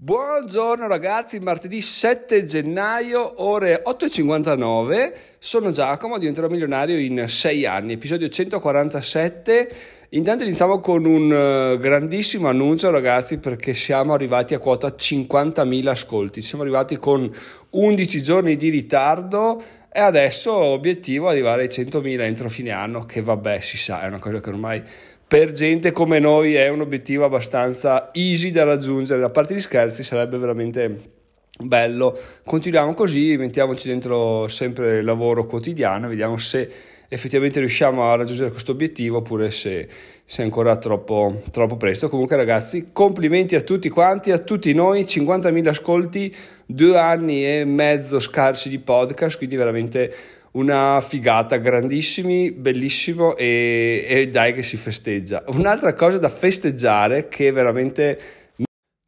Buongiorno ragazzi, martedì 7 gennaio, ore 8.59, sono Giacomo, diventerò milionario in 6 anni, episodio 147. Intanto iniziamo con un eh, grandissimo annuncio ragazzi perché siamo arrivati a quota 50.000 ascolti, siamo arrivati con 11 giorni di ritardo e adesso obiettivo arrivare ai 100.000 entro fine anno, che vabbè si sa, è una cosa che ormai per gente come noi è un obiettivo abbastanza easy da raggiungere. A parte gli scherzi, sarebbe veramente bello. Continuiamo così, mettiamoci dentro sempre il lavoro quotidiano, vediamo se effettivamente riusciamo a raggiungere questo obiettivo oppure se, se è ancora troppo, troppo presto. Comunque, ragazzi, complimenti a tutti quanti, a tutti noi. 50.000 ascolti, due anni e mezzo scarsi di podcast, quindi veramente una figata, grandissimi, bellissimo e, e dai che si festeggia. Un'altra cosa da festeggiare che veramente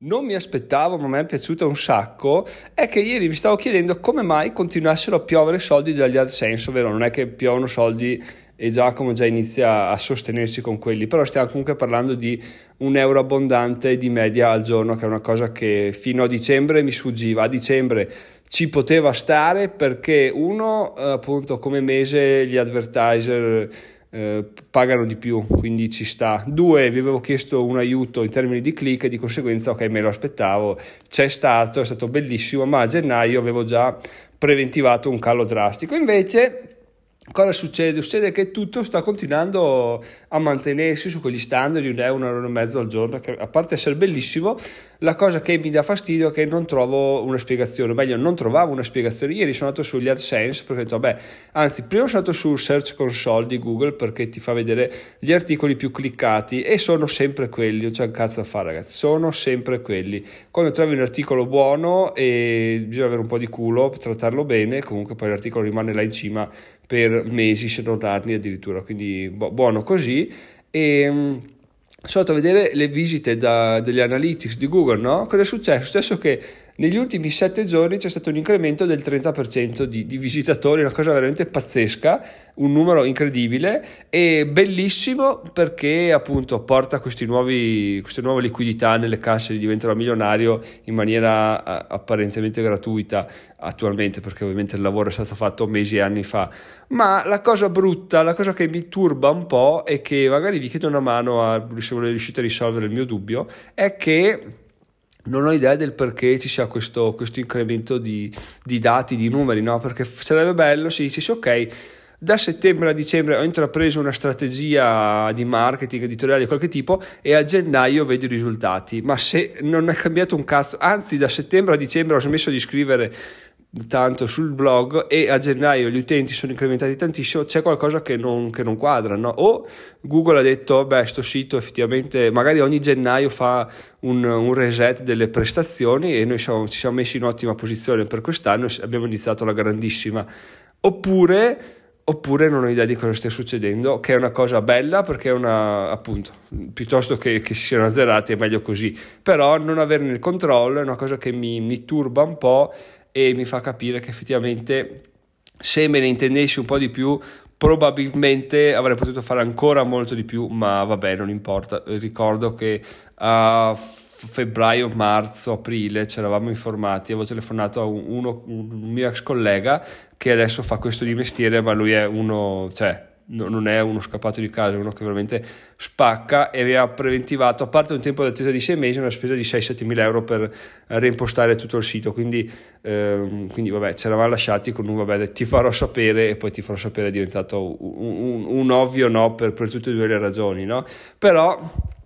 non mi aspettavo, ma mi è piaciuta un sacco, è che ieri mi stavo chiedendo come mai continuassero a piovere soldi dagli AdSense, ovvero non è che piovono soldi e Giacomo già inizia a sostenersi con quelli, però stiamo comunque parlando di un euro abbondante di media al giorno, che è una cosa che fino a dicembre mi sfuggiva. A dicembre ci poteva stare perché uno eh, appunto come mese gli advertiser eh, pagano di più quindi ci sta. Due vi avevo chiesto un aiuto in termini di click e di conseguenza ok me lo aspettavo c'è stato è stato bellissimo ma a gennaio avevo già preventivato un calo drastico. Invece Cosa succede? Succede che tutto sta continuando a mantenersi su quegli standard di un euro, un euro e mezzo al giorno, che a parte essere bellissimo, la cosa che mi dà fastidio è che non trovo una spiegazione, o meglio, non trovavo una spiegazione. Ieri sono andato sugli AdSense perché ho detto, vabbè, anzi, prima sono andato sul Search Console di Google perché ti fa vedere gli articoli più cliccati e sono sempre quelli, non c'è un cazzo da fare, ragazzi, sono sempre quelli. Quando trovi un articolo buono e bisogna avere un po' di culo, trattarlo bene, comunque poi l'articolo rimane là in cima per mesi, se non anni addirittura, quindi bu- buono così. E mm, sono andato a vedere le visite da, degli analytics di Google, no? Cosa è successo? È successo che negli ultimi sette giorni c'è stato un incremento del 30% di, di, visitatori, una cosa veramente pazzesca, un numero incredibile e bellissimo perché appunto porta nuovi, queste nuove liquidità nelle casse di diventerò milionario in maniera apparentemente gratuita attualmente perché ovviamente il lavoro è stato fatto mesi e anni fa. Ma la cosa brutta, la cosa che mi turba un po' e che magari vi chiedo una mano a, se riuscite a risolvere il mio dubbio è che non ho idea del perché ci sia questo, questo incremento di, di, dati, di numeri, no? Perché sarebbe bello se dicessi ok, da settembre a dicembre ho intrapreso una strategia di marketing editoriale di qualche tipo e a gennaio vedo i risultati, ma se non è cambiato un cazzo, anzi da settembre a dicembre ho smesso di scrivere tanto sul blog e a gennaio gli utenti sono incrementati tantissimo, c'è qualcosa che non, che non quadra, no? O Google ha detto, beh, sto sito effettivamente, magari ogni gennaio fa un, un reset delle prestazioni e noi siamo, ci siamo messi in ottima posizione per quest'anno e abbiamo iniziato la grandissima. Oppure oppure non ho idea di cosa stia succedendo, che è una cosa bella perché è una, appunto, piuttosto che, che si siano azzerati è meglio così, però non averne il controllo è una cosa che mi, mi turba un po' e mi fa capire che effettivamente se me ne intendessi un po' di più probabilmente avrei potuto fare ancora molto di più ma vabbè non importa. Ricordo che a febbraio, marzo, aprile ci eravamo informati avevo telefonato a uno, un mio ex collega che adesso fa questo di mestiere ma lui è uno cioè no, non è uno scappato di casa, è uno che veramente spacca e aveva preventivato, a parte un tempo di attesa di sei mesi, una spesa di 6-7 mila euro per reimpostare tutto il sito. Quindi, ehm, quindi vabbè, ci eravamo lasciati con un vabbè, ti farò sapere e poi ti farò sapere è diventato un, un, un ovvio no per, per, tutte e due le ragioni, no? Però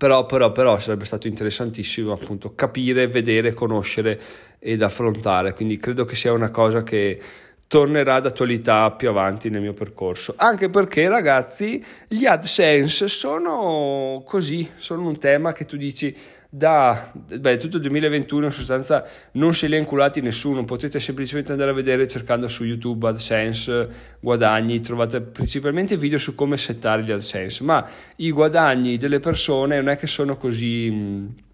però, però, però sarebbe stato interessantissimo appunto capire, vedere, conoscere ed affrontare. Quindi credo che sia una cosa che tornerà d'attualità più avanti nel mio percorso. Anche perché, ragazzi, gli AdSense sono così, sono un tema che tu dici da beh, tutto il 2021 in sostanza non se li ha inculati nessuno, potete semplicemente andare a vedere cercando su YouTube AdSense guadagni, trovate principalmente video su come settare gli AdSense, ma i guadagni delle persone non è che sono così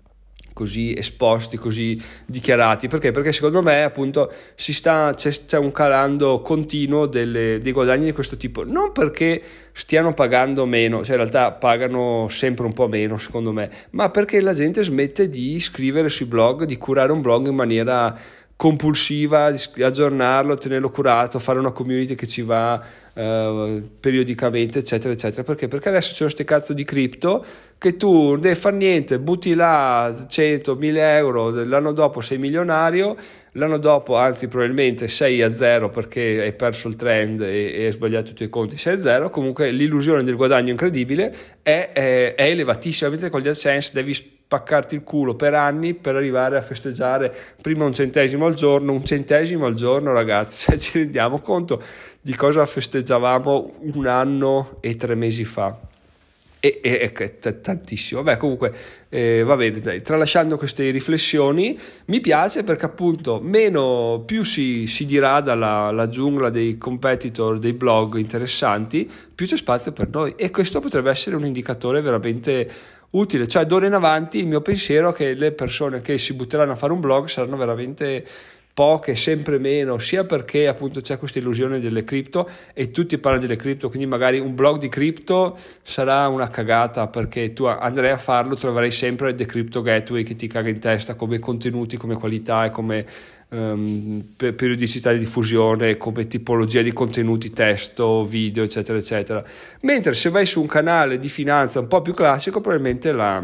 così esposti, così dichiarati. Perché? Perché secondo me appunto sta, c'è, c'è un calando continuo delle, dei guadagni di questo tipo. Non perché stiano pagando meno, cioè in realtà pagano sempre un po' meno secondo me, ma perché la gente smette di scrivere sui blog, di curare un blog in maniera compulsiva, di aggiornarlo, tenerlo curato, fare una community che ci va uh, periodicamente, eccetera, eccetera. Perché? Perché adesso c'è queste cazzo di cripto che tu non devi fare niente, butti là 100, 1000 euro, l'anno dopo sei milionario, l'anno dopo anzi probabilmente sei a zero perché hai perso il trend e, e hai sbagliato i tuoi conti, sei a zero, comunque l'illusione del guadagno incredibile è, è, è elevatissima, mentre con gli AdSense devi spaccarti il culo per anni per arrivare a festeggiare prima un centesimo al giorno, un centesimo al giorno ragazzi, cioè, ci rendiamo conto di cosa festeggiavamo un anno e tre mesi fa. E, e, e tantissimo. Beh, comunque, eh, va bene, dai, tralasciando queste riflessioni, mi piace perché appunto meno più si, si dirada la, la, giungla dei competitor, dei blog interessanti, più c'è spazio per noi. E questo potrebbe essere un indicatore veramente utile. Cioè, d'ora in avanti il mio pensiero è che le persone che si butteranno a fare un blog saranno veramente poche, sempre meno, sia perché appunto c'è questa illusione delle cripto e tutti parlano delle cripto, quindi magari un blog di cripto sarà una cagata perché tu andrai a farlo, troverai sempre The Crypto Gateway che ti caga in testa come contenuti, come qualità e come um, periodicità di diffusione, come tipologia di contenuti, testo, video, eccetera, eccetera. Mentre se vai su un canale di finanza un po' più classico, probabilmente la,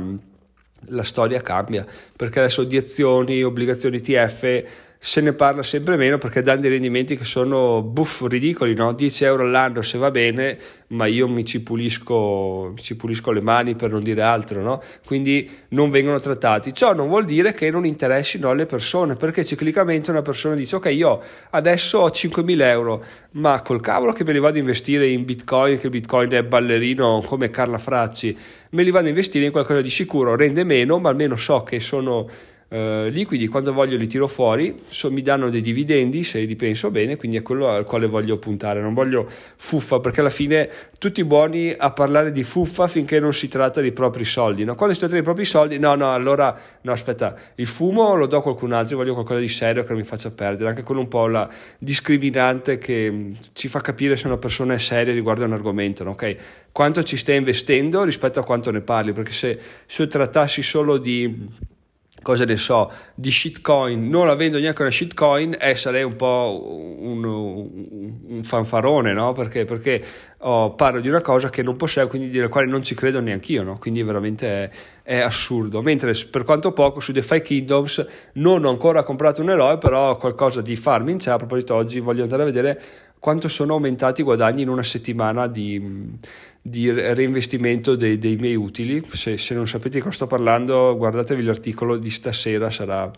la storia cambia, perché adesso di azioni, obbligazioni TF se ne parla sempre meno perché danno dei rendimenti che sono buff ridicoli, no? 10 euro all'anno se va bene, ma io mi ci pulisco, mi ci pulisco le mani per non dire altro, no? quindi non vengono trattati. Ciò non vuol dire che non interessino alle persone, perché ciclicamente una persona dice ok io adesso ho 5.000 euro, ma col cavolo che me li vado a investire in bitcoin, che bitcoin è ballerino come Carla Fracci, me li vado a investire in qualcosa di sicuro, rende meno, ma almeno so che sono eh, liquidi, quando voglio li tiro fuori, so, mi danno dei dividendi se li penso bene, quindi è quello al quale voglio puntare, non voglio fuffa perché alla fine tutti buoni a parlare di fuffa finché non si tratta dei propri soldi, no? quando si tratta dei propri soldi, no, no, allora, no, aspetta, il fumo lo do a qualcun altro, voglio qualcosa di serio che non mi faccia perdere, anche quello un po' la discriminante che mm, ci fa capire se una persona è seria riguardo a un argomento, no? ok? Quanto ci stai investendo rispetto a quanto ne parli, perché se, se trattassi solo di cosa ne so, di shitcoin, non avendo neanche una shitcoin, eh, sarei un po' un, un fanfarone, no? Perché, perché oh, parlo di una cosa che non posseggo, quindi della quale non ci credo neanche io, no? Quindi veramente è, è, assurdo. Mentre per quanto poco su DeFi Kingdoms non ho ancora comprato un eroe, però qualcosa di farming c'è. A proposito, oggi voglio andare a vedere quanto sono aumentati i guadagni in una settimana di di reinvestimento dei, dei miei utili. Se, se, non sapete di cosa sto parlando, guardatevi l'articolo di stasera, sarà,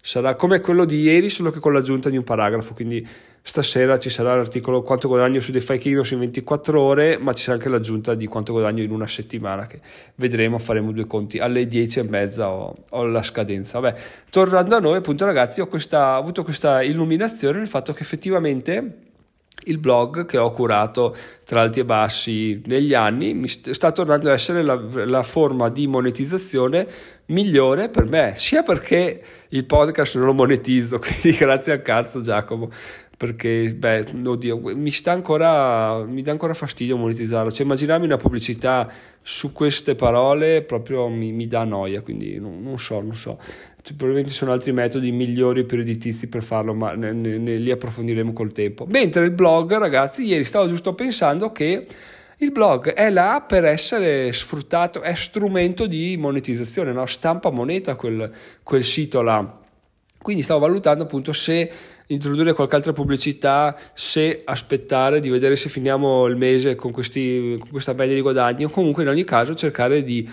sarà come quello di ieri, solo che con l'aggiunta di un paragrafo. Quindi stasera ci sarà l'articolo quanto guadagno su DeFi Kingdoms in 24 ore, ma ci sarà anche l'aggiunta di quanto guadagno in una settimana, che vedremo, faremo due conti. Alle 10 e mezza ho, ho la scadenza. Vabbè, tornando a noi, appunto ragazzi, ho, questa, ho avuto questa illuminazione nel fatto che effettivamente il blog che ho curato tra alti e bassi negli anni. Sta tornando a essere la, la, forma di monetizzazione migliore per me, sia perché il podcast non lo monetizzo, quindi grazie al cazzo Giacomo, perché beh, oddio, mi, sta ancora, mi dà ancora fastidio monetizzarlo, cioè immaginarmi una pubblicità su queste parole proprio mi, mi dà noia, quindi non, non so, non so probabilmente ci sono altri metodi migliori per editizi per farlo, ma ne, ne, ne, li approfondiremo col tempo. Mentre il blog, ragazzi, ieri stavo giusto pensando che il blog è là per essere sfruttato, è strumento di monetizzazione, no? stampa moneta quel, quel sito là. Quindi stavo valutando appunto se introdurre qualche altra pubblicità, se aspettare di vedere se finiamo il mese con, questi, con questa media di guadagni o comunque in ogni caso cercare di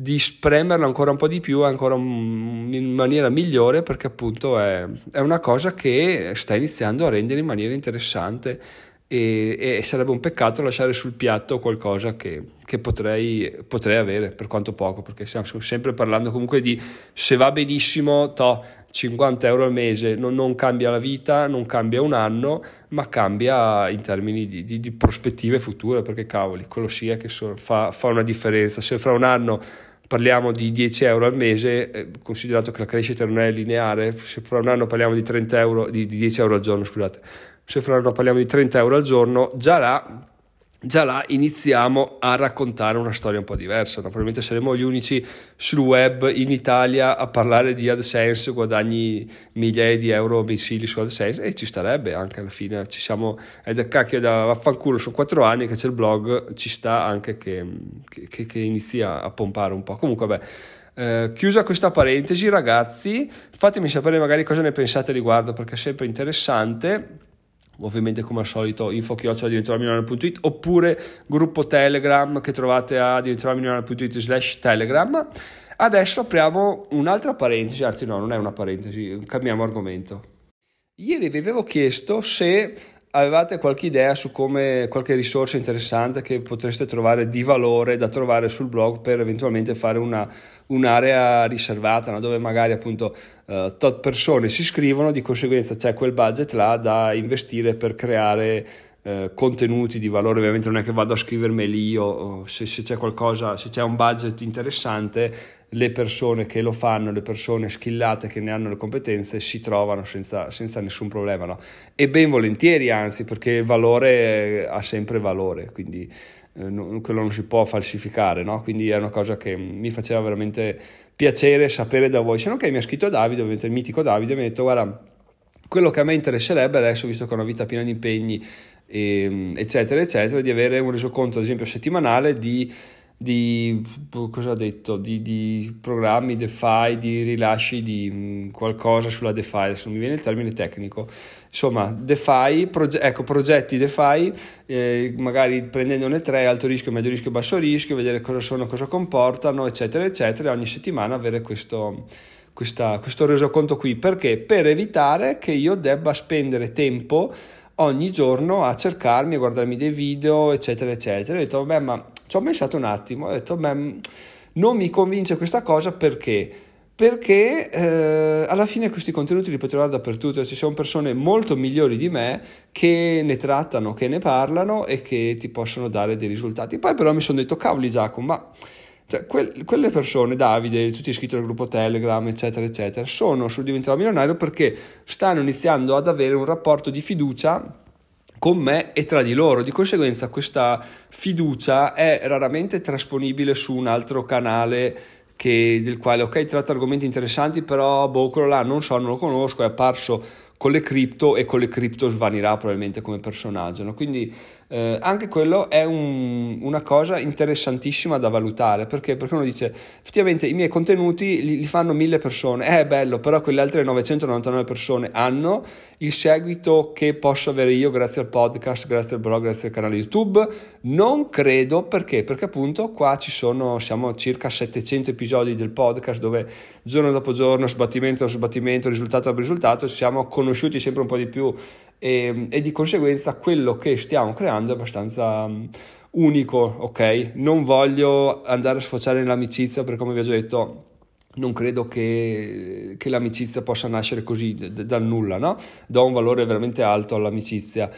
di spremerlo ancora un po' di più, ancora in maniera migliore, perché appunto è, è una cosa che sta iniziando a rendere in maniera interessante e, e, sarebbe un peccato lasciare sul piatto qualcosa che, che potrei, potrei, avere, per quanto poco, perché stiamo sempre parlando comunque di se va benissimo, to, 50 euro al mese non, non, cambia la vita, non cambia un anno, ma cambia in termini di, di, di prospettive future, perché cavoli, quello è che so, fa, fa una differenza. Se fra un anno parliamo di 10 euro al mese, eh, considerato che la crescita non è lineare, se fra un anno parliamo di 30 euro, di, di 10 euro al giorno, scusate, se fra un anno parliamo di 30 euro al giorno, già là già là iniziamo a raccontare una storia un po' diversa. No? Probabilmente saremo gli unici sul web in Italia a parlare di AdSense, guadagni migliaia di euro mensili su AdSense e ci starebbe anche alla fine. Ci siamo, è da cacchio da vaffanculo, sono quattro anni che c'è il blog, ci sta anche che, che, che inizi a pompare un po'. Comunque, vabbè. Eh, chiusa questa parentesi, ragazzi, fatemi sapere magari cosa ne pensate riguardo perché è sempre interessante ovviamente come al solito info chiocciola diventeròmilionario.it oppure gruppo telegram che trovate a diventeròmilionario.it slash telegram. Adesso apriamo un'altra parentesi anzi no non è una parentesi cambiamo argomento. Ieri vi avevo chiesto se avevate qualche idea su come qualche risorsa interessante che potreste trovare di valore da trovare sul blog per eventualmente fare una, un'area riservata no? dove magari appunto uh, tot persone si iscrivono di conseguenza c'è quel budget là da investire per creare uh, contenuti di valore ovviamente non è che vado a scrivermeli io se, se c'è qualcosa se c'è un budget interessante le persone che lo fanno, le persone skillate che ne hanno le competenze si trovano senza, senza nessun problema. No? E ben volentieri, anzi, perché il valore ha sempre valore, quindi eh, non, quello non si può falsificare, no? quindi è una cosa che mi faceva veramente piacere sapere da voi. Se non che mi ha scritto Davide, ovviamente il mitico Davide, mi ha detto guarda, quello che a me interesserebbe adesso, visto che ho una vita piena di impegni, e, ehm, eccetera, eccetera, di avere un resoconto, ad esempio, settimanale di di, cosa ho detto, di, di programmi DeFi, di rilasci di mh, qualcosa sulla DeFi, adesso mi viene il termine tecnico, insomma DeFi, proge- ecco progetti DeFi, eh, magari prendendone tre, alto rischio, medio rischio, basso rischio, vedere cosa sono, cosa comportano, eccetera, eccetera, e ogni settimana avere questo, questa, questo resoconto qui, perché? Per evitare che io debba spendere tempo ogni giorno a cercarmi, a guardarmi dei video, eccetera, eccetera. Ho detto, vabbè, ma ci ho pensato un attimo, ho detto, beh, non mi convince questa cosa perché? Perché eh, alla fine questi contenuti li puoi trovare dappertutto, ci sono persone molto migliori di me che ne trattano, che ne parlano e che ti possono dare dei risultati. Poi però mi sono detto, cavoli Giacomo, ma cioè, que- quelle persone, Davide, tutti iscritti al gruppo Telegram, eccetera, eccetera, sono sul diventato milionario perché stanno iniziando ad avere un rapporto di fiducia con me e tra di loro. Di conseguenza questa fiducia è raramente trasponibile su un altro canale che, del quale, ok, tratta argomenti interessanti, però boh, quello là non so, non lo conosco, è apparso con le cripto e con le cripto svanirà probabilmente come personaggio. No? Quindi eh, anche quello è un, una cosa interessantissima da valutare perché? perché uno dice effettivamente i miei contenuti li, li, fanno mille persone, è bello, però quelle altre 999 persone hanno il seguito che posso avere io grazie al podcast, grazie al blog, grazie al canale YouTube. Non credo perché? Perché appunto qua ci sono, siamo circa 700 episodi del podcast dove giorno dopo giorno, sbattimento dopo sbattimento, risultato dopo risultato, siamo conosciuti sempre un po' di più e, e di conseguenza quello che stiamo creando è abbastanza um, unico, ok? Non voglio andare a sfociare nell'amicizia perché come vi ho già detto non credo che, che l'amicizia possa nascere così d- dal nulla, no? Do un valore veramente alto all'amicizia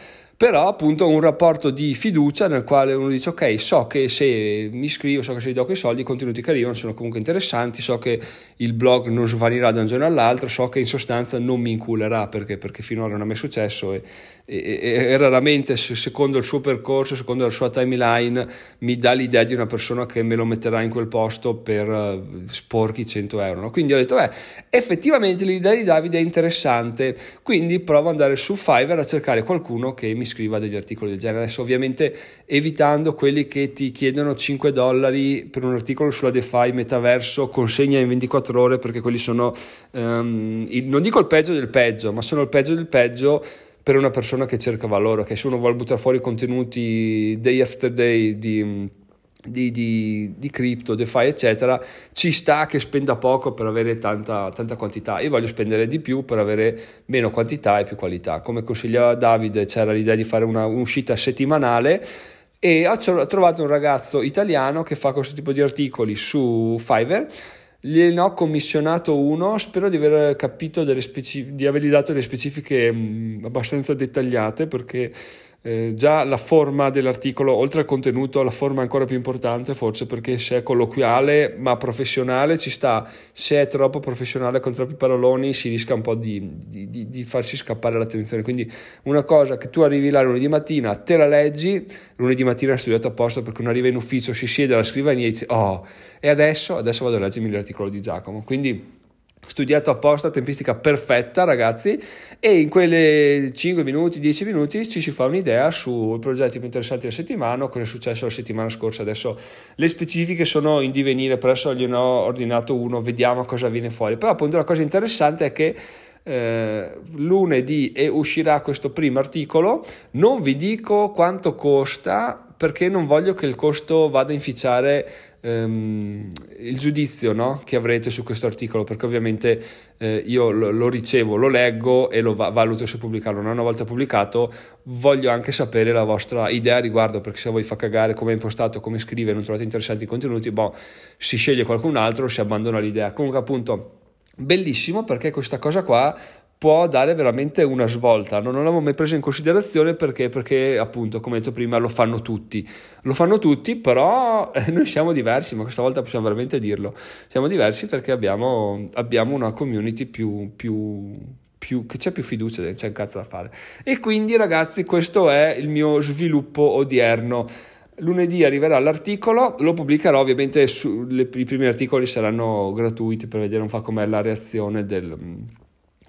però appunto un rapporto di fiducia nel quale uno dice ok so che se mi iscrivo so che se gli do quei soldi i contenuti che arrivano sono comunque interessanti so che il blog non svanirà da un giorno all'altro so che in sostanza non mi inculerà perché, perché finora non è mai successo e, e, e, raramente secondo il suo percorso secondo la sua timeline mi dà l'idea di una persona che me lo metterà in quel posto per uh, sporchi 100 euro no? quindi ho detto beh effettivamente l'idea di Davide è interessante quindi provo ad andare su Fiverr a cercare qualcuno che mi scriva degli articoli del genere. Adesso ovviamente evitando quelli che ti chiedono 5 dollari per un articolo sulla DeFi metaverso, consegna in 24 ore perché quelli sono, um, il, non dico il peggio del peggio, ma sono il peggio del peggio per una persona che cerca valore, che se uno vuole buttare fuori contenuti day after day di di, di, di cripto, DeFi, eccetera, ci sta che spenda poco per avere tanta, tanta, quantità. Io voglio spendere di più per avere meno quantità e più qualità. Come consigliava Davide, c'era l'idea di fare una, un'uscita settimanale e ho trovato un ragazzo italiano che fa questo tipo di articoli su Fiverr. Gliene ho commissionato uno, spero di aver capito specifiche, di avergli dato delle specifiche mh, abbastanza dettagliate perché eh, già la forma dell'articolo, oltre al contenuto, la forma è ancora più importante forse perché se è colloquiale ma professionale ci sta, se è troppo professionale con troppi paroloni si rischia un po' di, di, di, farsi scappare l'attenzione. Quindi una cosa che tu arrivi là lunedì mattina, te la leggi, lunedì mattina hai studiato apposta perché uno arriva in ufficio, si siede alla scrivania e dice oh, e adesso, adesso vado a leggermi l'articolo di Giacomo. Quindi studiato apposta, tempistica perfetta ragazzi e in quelle 5 minuti, 10 minuti ci si fa un'idea sui progetti più interessanti della settimana, cosa è successo la settimana scorsa, adesso le specifiche sono in divenire, presso gliene ho ordinato uno, vediamo cosa viene fuori, però appunto la cosa interessante è che eh, lunedì uscirà questo primo articolo, non vi dico quanto costa perché non voglio che il costo vada a inficiare ehm, il giudizio no? che avrete su questo articolo, perché ovviamente eh, io lo, lo, ricevo, lo leggo e lo va- valuto se pubblicarlo. Una volta pubblicato voglio anche sapere la vostra idea a riguardo, perché se voi fa cagare come è impostato, come scrive, non trovate interessanti i contenuti, boh, si sceglie qualcun altro, si abbandona l'idea. Comunque appunto bellissimo perché questa cosa qua può dare veramente una svolta. Non l'avevo mai preso in considerazione perché, perché, appunto, come detto prima, lo fanno tutti. Lo fanno tutti, però eh, noi siamo diversi, ma questa volta possiamo veramente dirlo. Siamo diversi perché abbiamo, abbiamo una community più, più, più, che c'è più fiducia, c'è un cazzo da fare. E quindi, ragazzi, questo è il mio sviluppo odierno. Lunedì arriverà l'articolo, lo pubblicherò ovviamente, su, le, i primi articoli saranno gratuiti per vedere un po' com'è la reazione del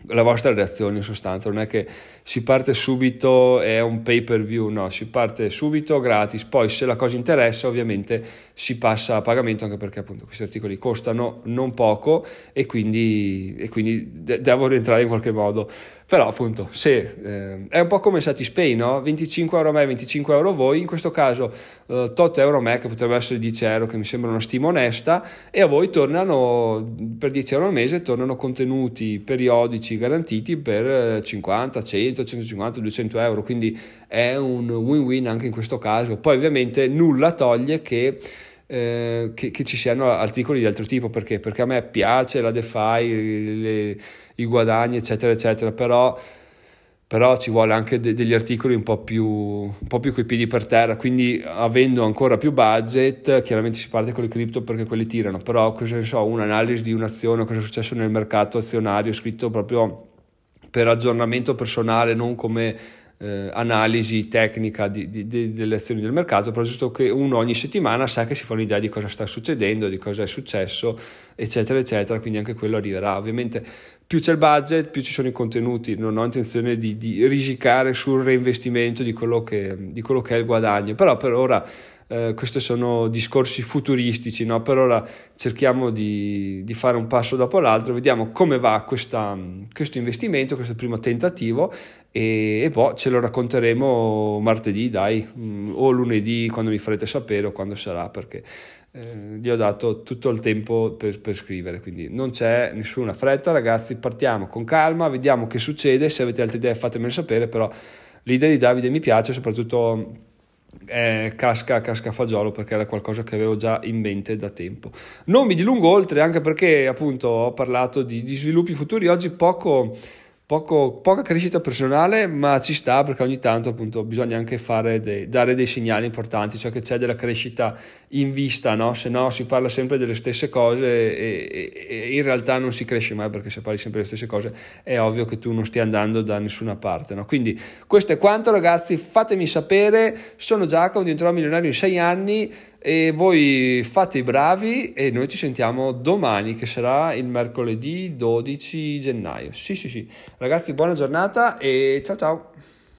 la vostra reazione in sostanza, non è che si parte subito, è un pay per view, no, si parte subito gratis, poi se la cosa interessa ovviamente si passa a pagamento anche perché appunto questi articoli costano non poco e quindi, e quindi de- devo rientrare in qualche modo. Però appunto, se eh, è un po' come Satispay, no? 25 euro a me, 25 euro voi, in questo caso eh, 8 euro a me, che potrebbe essere 10 euro, che mi sembra una stima onesta, e a voi tornano, per 10 euro al mese, tornano contenuti periodici garantiti per 50, 100, 150, 200 euro, quindi è un win-win anche in questo caso. Poi ovviamente nulla toglie che... Eh, che, che, ci siano articoli di altro tipo perché? perché a me piace la DeFi, le, i guadagni, eccetera, eccetera, però, però ci vuole anche de- degli articoli un po' più, un po' più coi piedi per terra, quindi avendo ancora più budget, chiaramente si parte con le cripto perché quelli tirano, però cosa ne so, un'analisi di un'azione, cosa è successo nel mercato azionario, scritto proprio per aggiornamento personale, non come eh, analisi tecnica di, di, di, delle azioni del mercato, però giusto che uno ogni settimana sa che si fa un'idea di cosa sta succedendo, di cosa è successo, eccetera, eccetera, quindi anche quello arriverà. Ovviamente più c'è il budget, più ci sono i contenuti, non ho intenzione di, di risicare sul reinvestimento di quello, che, di quello che è il guadagno, però per ora eh, questi sono discorsi futuristici, no? per ora cerchiamo di, di, fare un passo dopo l'altro, vediamo come va questa, questo investimento, questo primo tentativo e, e poi ce lo racconteremo martedì, dai, mm, o lunedì quando mi farete sapere o quando sarà, perché eh, gli ho dato tutto il tempo per, per, scrivere, quindi non c'è nessuna fretta, ragazzi, partiamo con calma, vediamo che succede, se avete altre idee fatemelo sapere, però l'idea di Davide mi piace, soprattutto eh, casca, casca a fagiolo perché era qualcosa che avevo già in mente da tempo. Non mi dilungo oltre anche perché appunto ho parlato di, di sviluppi futuri, oggi poco poco, poca crescita personale, ma ci sta perché ogni tanto appunto bisogna anche dei, dare dei segnali importanti, cioè che c'è della crescita in vista, no? se no si parla sempre delle stesse cose e, e, e, in realtà non si cresce mai perché se parli sempre delle stesse cose è ovvio che tu non stia andando da nessuna parte. No? Quindi questo è quanto ragazzi, fatemi sapere, sono Giacomo, diventerò milionario in sei anni e voi fate i bravi e noi ci sentiamo domani che sarà il mercoledì 12 gennaio. Sì, sì, sì. Ragazzi, buona giornata e ciao ciao.